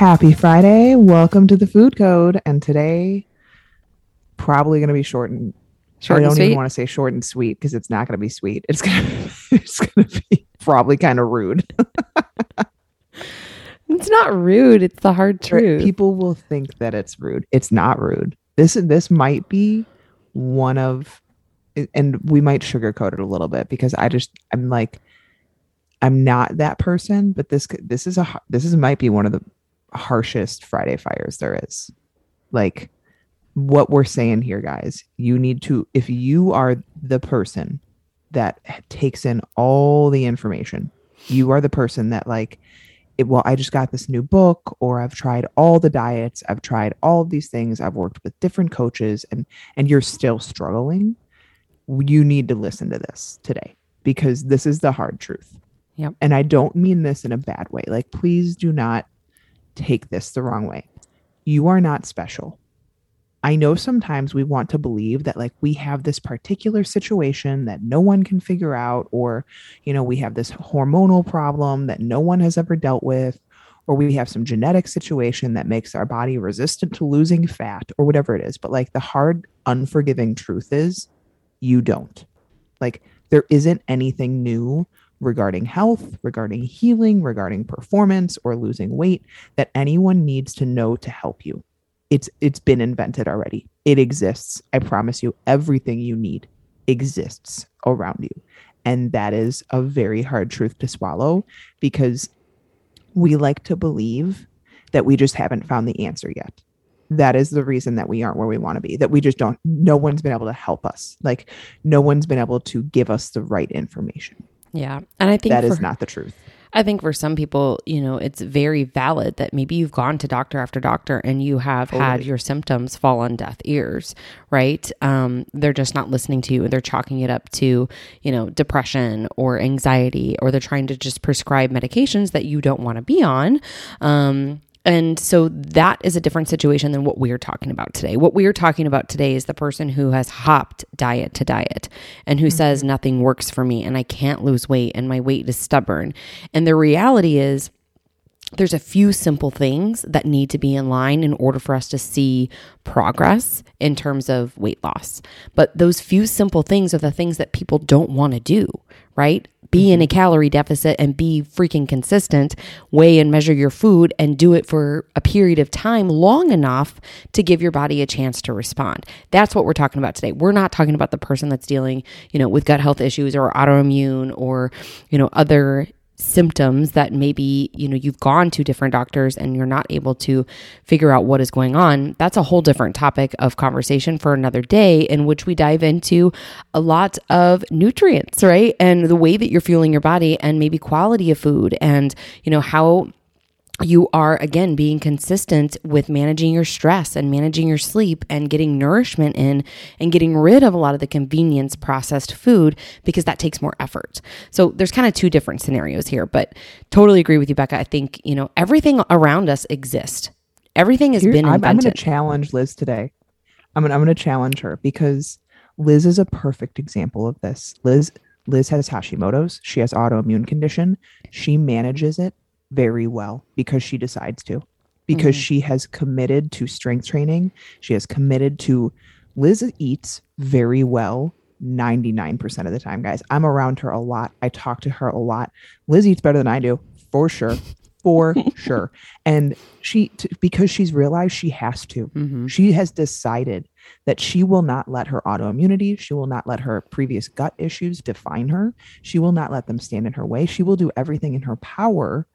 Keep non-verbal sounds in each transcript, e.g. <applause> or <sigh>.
Happy Friday. Welcome to the Food Code. And today, probably going to be short and Short I don't sweet? even want to say short and sweet because it's not going to be sweet. It's going <laughs> to it's going to be probably kind of rude. <laughs> It's not rude. It's the hard truth. People will think that it's rude. It's not rude. This this might be one of and we might sugarcoat it a little bit because I just I'm like I'm not that person, but this this is a this is might be one of the harshest Friday fires there is. Like what we're saying here guys, you need to if you are the person that takes in all the information, you are the person that like it, well, I just got this new book, or I've tried all the diets, I've tried all these things, I've worked with different coaches, and and you're still struggling. You need to listen to this today because this is the hard truth. Yep. And I don't mean this in a bad way. Like, please do not take this the wrong way. You are not special. I know sometimes we want to believe that like we have this particular situation that no one can figure out, or, you know, we have this hormonal problem that no one has ever dealt with, or we have some genetic situation that makes our body resistant to losing fat, or whatever it is. But like the hard, unforgiving truth is you don't. Like there isn't anything new regarding health, regarding healing, regarding performance, or losing weight that anyone needs to know to help you. It's it's been invented already. It exists. I promise you everything you need exists around you. And that is a very hard truth to swallow because we like to believe that we just haven't found the answer yet. That is the reason that we aren't where we want to be that we just don't no one's been able to help us. Like no one's been able to give us the right information yeah. And I think that for, is not the truth I think for some people, you know, it's very valid that maybe you've gone to doctor after doctor and you have had your symptoms fall on deaf ears, right? Um, they're just not listening to you. And they're chalking it up to, you know, depression or anxiety, or they're trying to just prescribe medications that you don't want to be on. Um, and so that is a different situation than what we're talking about today. What we're talking about today is the person who has hopped diet to diet and who says mm-hmm. nothing works for me and I can't lose weight and my weight is stubborn. And the reality is, there's a few simple things that need to be in line in order for us to see progress in terms of weight loss. But those few simple things are the things that people don't want to do, right? Be in mm-hmm. a calorie deficit and be freaking consistent, weigh and measure your food and do it for a period of time long enough to give your body a chance to respond. That's what we're talking about today. We're not talking about the person that's dealing, you know, with gut health issues or autoimmune or, you know, other symptoms that maybe you know you've gone to different doctors and you're not able to figure out what is going on that's a whole different topic of conversation for another day in which we dive into a lot of nutrients right? And the way that you're fueling your body and maybe quality of food and you know how you are again being consistent with managing your stress and managing your sleep and getting nourishment in and getting rid of a lot of the convenience processed food because that takes more effort. So there's kind of two different scenarios here, but totally agree with you, Becca. I think, you know, everything around us exists. Everything has Here- been I'm, I'm going to challenge Liz today. I'm going I'm going to challenge her because Liz is a perfect example of this. Liz Liz has Hashimoto's. She has autoimmune condition. She manages it very well because she decides to. Because Mhm. she has committed to strength training. She has committed to Liz eats very well 99% of the time, guys. I'm around her a lot. I talk to her a lot. Liz eats better than I do, for sure. For <laughs> sure. And she t- because she's realized she has to. Mhm. She has decided that she will not let her autoimmunity, she will not let her previous gut issues define her. She will not let them stand in her way. She will do everything in her power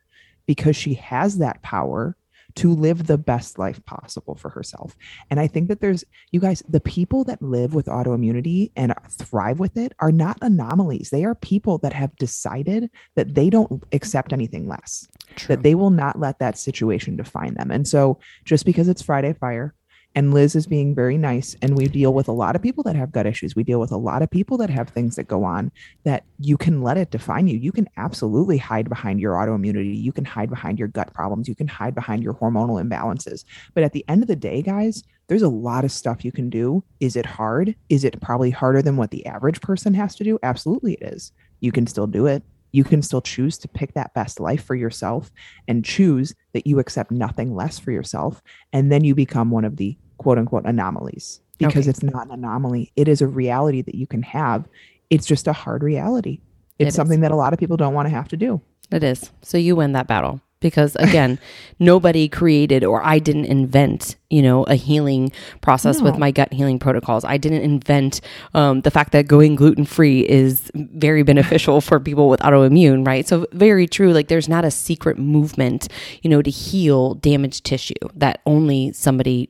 because she has that power to live the best life possible for herself. And I think that there's, you guys, the people that live with autoimmunity and thrive with it are not anomalies. They are people that have decided that they don't accept anything less, True. that they will not let that situation define them. And so just because it's Friday Fire, and Liz is being very nice. And we deal with a lot of people that have gut issues. We deal with a lot of people that have things that go on that you can let it define you. You can absolutely hide behind your autoimmunity. You can hide behind your gut problems. You can hide behind your hormonal imbalances. But at the end of the day, guys, there's a lot of stuff you can do. Is it hard? Is it probably harder than what the average person has to do? Absolutely, it is. You can still do it you can still choose to pick that best life for yourself and choose that you accept nothing less for yourself. And then you become one of the quote unquote anomalies because Okay. it's not an anomaly. It is a reality that you can have. It's just a hard reality. It It's is. something that a lot of people don't want to have to do. It is. So you win that battle because again, <laughs> nobody created or I didn't invent, you know, a healing process with my gut healing protocols. I didn't invent um, the fact that going gluten free is very beneficial for people with autoimmune, right? So very true. Like there's not a secret movement, you know, to heal damaged tissue that only somebody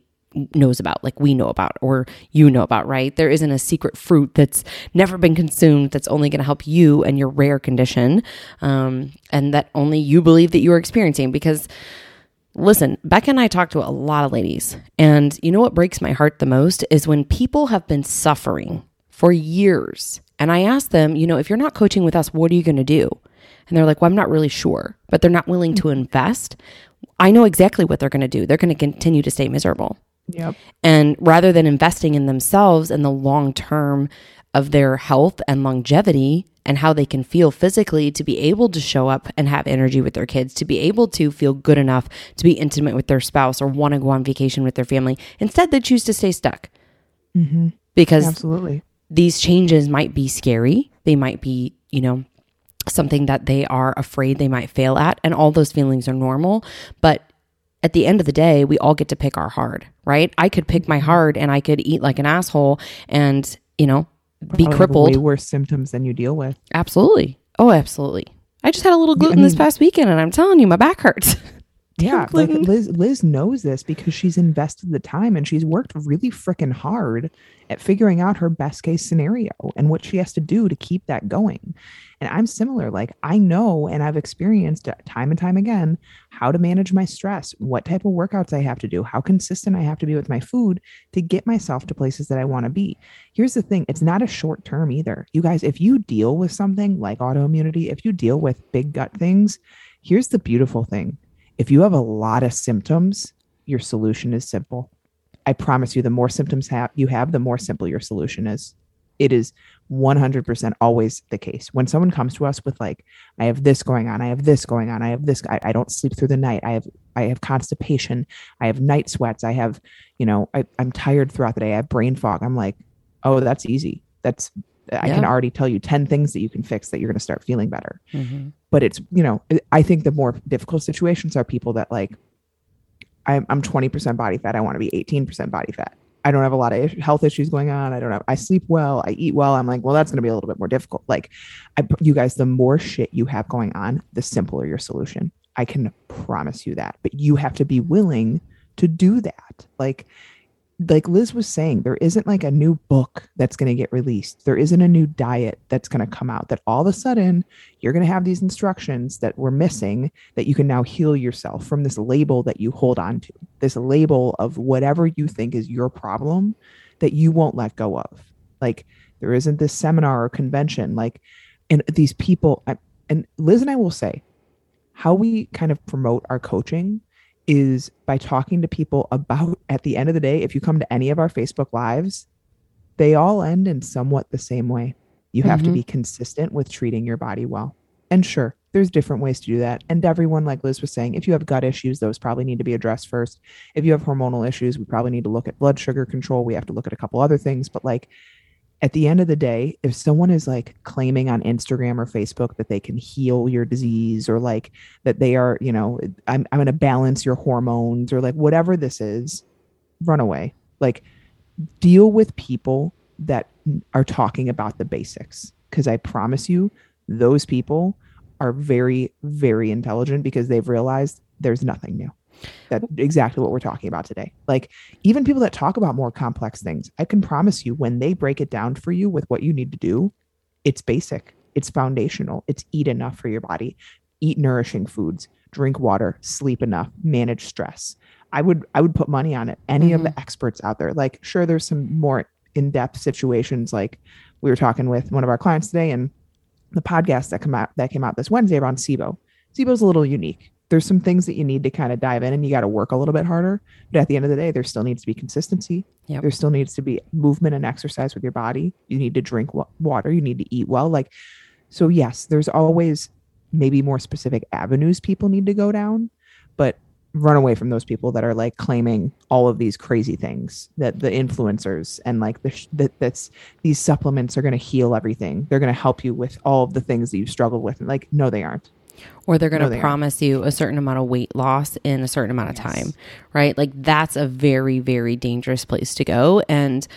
knows about, like we know about or you know about, right? There isn't a secret fruit that's never been consumed that's only going to help you and your rare condition, um, and that only you believe that you are experiencing. Because listen, Becca and I talk to a lot of ladies, and you know what breaks my heart the most is when people have been suffering for years, and I ask them, you know, if you're not coaching with us, what are you going to do? And they're like, well, I'm not really sure, but they're not willing to invest. I know exactly what they're going to do. They're going to continue to stay miserable. Yep. And rather than investing in themselves and the long term of their health and longevity and how they can feel physically to be able to show up and have energy with their kids, to be able to feel good enough to be intimate with their spouse or want to go on vacation with their family, instead they choose to stay stuck hmm because Absolutely. these changes might be scary. They might be, you know, something that they are afraid they might fail at. And all those feelings are normal. But at the end of the day, we all get to pick our hard, right? I could pick my hard and I could eat like an asshole and, you know, be Probably crippled. Way worse symptoms than you deal with. Absolutely. Oh, absolutely. I just had a little Yeah, I gluten this past weekend and I'm telling you, my back hurts. <laughs> Yeah, like. Liz Liz knows this because she's invested the time and she's worked really freaking hard at figuring out her best case scenario and what she has to do to keep that going. And I'm similar. Like I know and I've experienced time and time again how to manage my stress, what type of workouts I have to do, how consistent I have to be with my food to get myself to places that I want to be. Here's the thing, it's not a short term either. You guys, if you deal with something like autoimmunity, if you deal with big gut things, here's the beautiful thing if you have a lot of symptoms, your solution is simple. I promise you, the more symptoms have you have, the more simple your solution is. It is 100% always the case. When someone comes to us with like, I have this going on, I have this going on, I have this, I, I don't sleep through the night, I have, I have constipation, I have night sweats, I have, you know, I, I'm tired throughout the day, I have brain fog. I'm like, oh, that's easy. That's I can already tell you 10 things that you can fix that you're going to start feeling better Mm-hmm. But it's you know i think the more difficult situations are people that like i'm, I'm 20% body fat i want to be 18% body fat. I don't have a lot of health issues going on i don't have i sleep well i eat well i'm like well that's going to be a little bit more difficult. Like I, you guys the more shit you have going on the simpler your solution. I can promise you that but you have to be willing to do that. Like like Liz was saying, there isn't like a new book that's going to get released. There isn't a new diet that's going to come out that all of a sudden you're going to have these instructions that were missing that you can now heal yourself from this label that you hold on to, this label of whatever you think is your problem that you won't let go of. Like there isn't this seminar or convention, like, and these people, I, and Liz and I will say, how we kind of promote our coaching is by talking to people about at the end of the day if you come to any of our facebook lives they all end in somewhat the same way. You have to Mhm. be consistent with treating your body well. And sure there's different ways to do that. And everyone like liz was saying if you have gut issues those probably need to be addressed first. If you have hormonal issues we probably need to look at blood sugar control. We have to look at a couple other things. But like at the end of the day, if someone is like claiming on Instagram or Facebook that they can heal your disease or like that they are, you know, I'm, I'm going to balance your hormones or like whatever this is, run away. Like deal with people that are talking about the basics. Cause I promise you, those people are very, very intelligent because they've realized there's nothing new. That exactly what we're talking about today. Like even people that talk about more complex things, I can promise you when they break it down for you with what you need to do, it's basic, it's foundational, it's eat enough for your body, eat nourishing foods, drink water, sleep enough, manage stress. I would I would put money on it. Any mm-hmm. of the experts out there, like sure, there's some more in-depth situations. Like we were talking with one of our clients today, and the podcast that come out that came out this Wednesday around SIBO. SIBO's a little unique. There's some things that you need to kind of dive in and you got to work a little bit harder. But at the end of the day, there still needs to be consistency. Yep. There still needs to be movement and exercise with your body. You need to drink water. You need to eat well. Like, so yes, there's always maybe more specific avenues people need to go down. But run away from those people that are like claiming all of these crazy things that the influencers and like the sh- that that's these supplements are going to heal everything they're going to help you with all of the things that you've struggled with and like no they aren't or they're going to no, promise aren't. you a certain amount of weight loss in a certain amount of yes. time right like that's a very very dangerous place to go and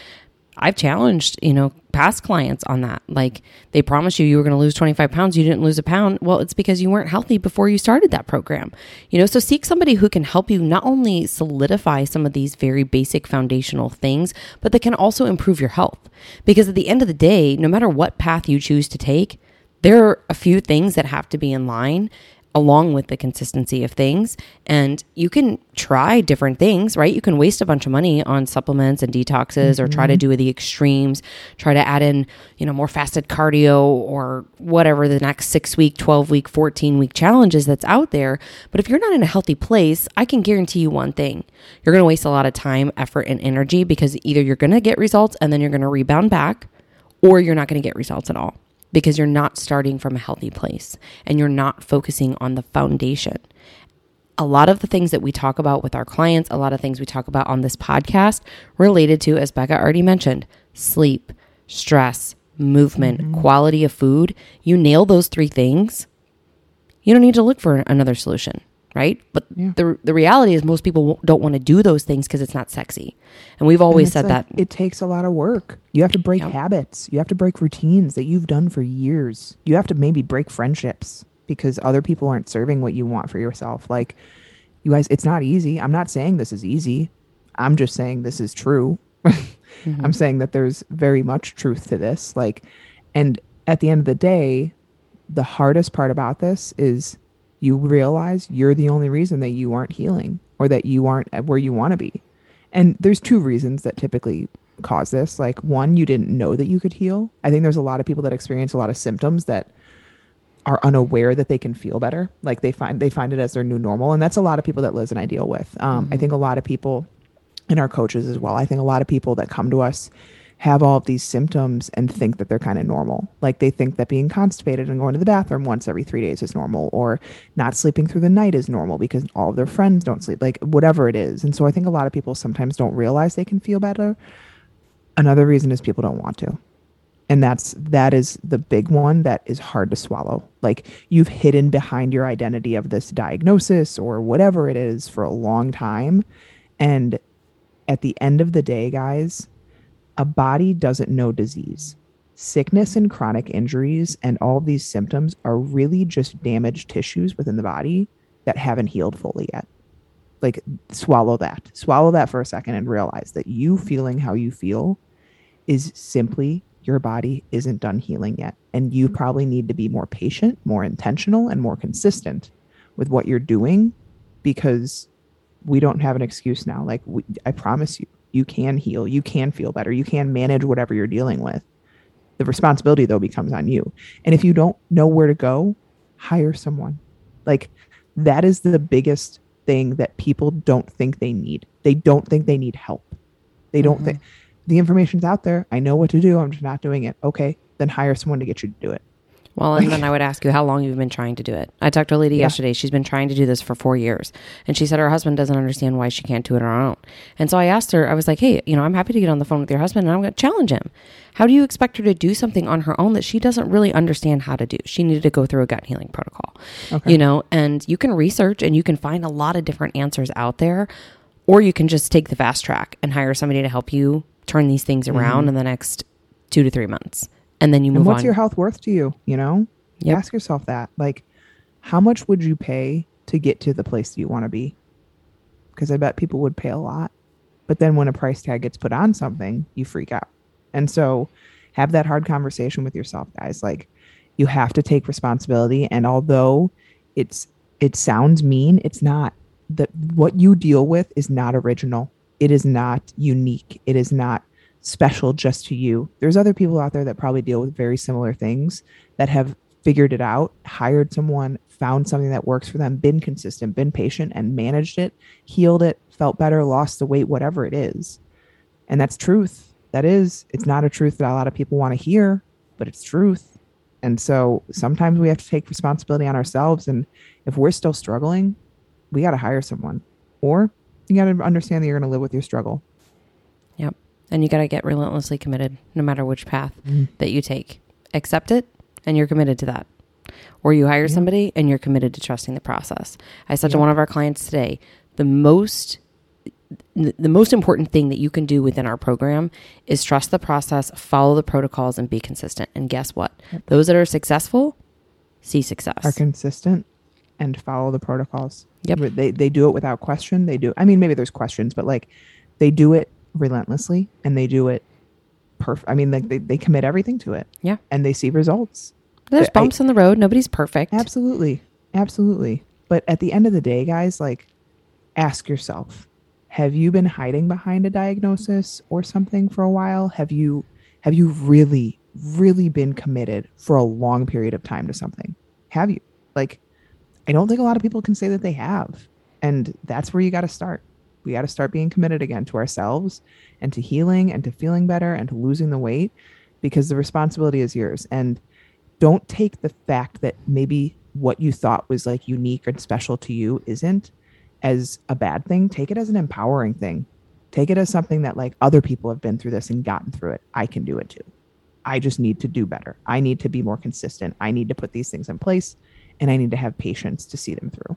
I've challenged, you know, past clients on that. Like they promised you you were going to lose 25 pounds, you didn't lose a pound. Well, it's because you weren't healthy before you started that program. You know, so seek somebody who can help you not only solidify some of these very basic foundational things, but that can also improve your health. Because at the end of the day, no matter what path you choose to take, there are a few things that have to be in line along with the consistency of things. And you can try different things, right? You can waste a bunch of money on supplements and detoxes mm-hmm. or try to mm-hmm. do the extremes, try to add in, you know, more fasted cardio or whatever the next six week, 12 week, 14 week challenges that's out there. But if you're not in a healthy place, I can guarantee you one thing you're going to waste a lot of time, effort, and energy because either you're going to get results and then you're going to rebound back or you're not going to get results at all because you're not starting from a healthy place and you're not focusing on the foundation. A lot of the things that we talk about with our clients, a lot of things we talk about on this podcast related to, as Becca already mentioned, sleep, stress, movement, mm-hmm. quality of food. You nail those three things, you don't need to look for another solution right? But yeah. the the reality is most people don't want to do those things because it's not sexy. And we've always and said like, that it takes a lot of work. You have to break habits. You have to break routines that you've done for years. You have to maybe break friendships because other people aren't serving what you want for yourself. Like you guys, it's not easy. I'm not saying this is easy. I'm just saying this is true. mm-hmm. <laughs> I'm saying that there's very much truth to this. Like and at the end of the day, the hardest part about this is you realize you're the only reason that you aren't healing or that you aren't where you want to be. And there's two reasons that typically cause this. Like one, you didn't know that you could heal. I think there's a lot of people that experience a lot of symptoms that are unaware that they can feel better. Like they find they find it as their new normal, and that's a lot of people that Liz and I deal with. Um, mm-hmm. I think a lot of people, and our coaches as well. I think a lot of people that come to us have all of these symptoms and think that they're kind of normal. Like they think that being constipated and going to the bathroom once every three days is normal, or not sleeping through the night is normal because all of their friends don't sleep, like whatever it is. And so I think a lot of people sometimes don't realize they can feel better. Another reason is people don't want to. And that's that is the big one that is hard to swallow. Like you've hidden behind your identity of this diagnosis or whatever it is for a long time. And at the end of the day, guys, a body doesn't know disease. Sickness and chronic injuries and all these symptoms are really just damaged tissues within the body that haven't healed fully yet. Like, swallow that. Swallow that for a second and realize that you feeling how you feel is simply your body isn't done healing yet. And you probably need to be more patient, more intentional, and more consistent with what you're doing because we don't have an excuse now. Like, we, I promise you, you can heal, you can feel better, you can manage whatever you're dealing with. The responsibility though becomes on you. And if you don't know where to go, hire someone. Like that is the biggest thing that people don't think they need. They don't think they need help. They don't mm-hmm. think the information's out there. I know what to do. I'm just not doing it. Okay, then hire someone to get you to do it. Well, and then I would ask you how long you've been trying to do it. I talked to a lady yeah. yesterday. She's been trying to do this for four years. And she said her husband doesn't understand why she can't do it on her own. And so I asked her, I was like, hey, you know, I'm happy to get on the phone with your husband and I'm going to challenge him. How do you expect her to do something on her own that she doesn't really understand how to do? She needed to go through a gut healing protocol, okay. you know, and you can research and you can find a lot of different answers out there. Or you can just take the fast track and hire somebody to help you turn these things around mm-hmm. in the next two to three months. And then you move on. and what's on. your health worth to you? You know? Yep. Ask yourself that. Like, how much would you pay to get to the place you want to be? because I bet people would pay a lot. But then when a price tag gets put on something, you freak out. And so have that hard conversation with yourself, guys. Like you have to take responsibility. And although it's it sounds mean, it's not. That what you deal with is not original. It is not unique. It is not special just to you. There's other people out there that probably deal with very similar things that have figured it out, hired someone, found something that works for them, been consistent, been patient, and managed it, healed it, felt better, lost the weight, whatever it is. And that's truth. That is, it's not a truth that a lot of people want to hear, but it's truth. And so sometimes we have to take responsibility on ourselves. And if we're still struggling, we got to hire someone or you got to understand that you're going to live with your struggle. And you got to get relentlessly committed no matter which path mm. that you take. Accept it and you're committed to that. Or you hire yeah. somebody and you're committed to trusting the process. I said yeah. to one of our clients today, the most the most important thing that you can do within our program is trust the process, follow the protocols and be consistent. And guess what? Yep. Those that are successful see success. Are consistent and follow the protocols. Yep. They they do it without question. They do. I mean, maybe there's questions, but like they do it relentlessly and they do it perfect. I mean, like they, they commit everything to it. Yeah. And they see results. There's bumps I, in the road. Nobody's perfect. Absolutely. Absolutely. But at the end of the day, guys, like ask yourself, have you been hiding behind a diagnosis or something for a while? Have you have you really really been committed for a long period of time to something? Have you? Like I don't think a lot of people can say that they have. And that's where you got to start. We got to start being committed again to ourselves and to healing and to feeling better and to losing the weight because the responsibility is yours. And don't take the fact that maybe what you thought was like unique and special to you isn't as a bad thing. Take it as an empowering thing. Take it as something that like other people have been through this and gotten through it. I can do it too. I just need to do better. I need to be more consistent. I need to put these things in place and I need to have patience to see them through.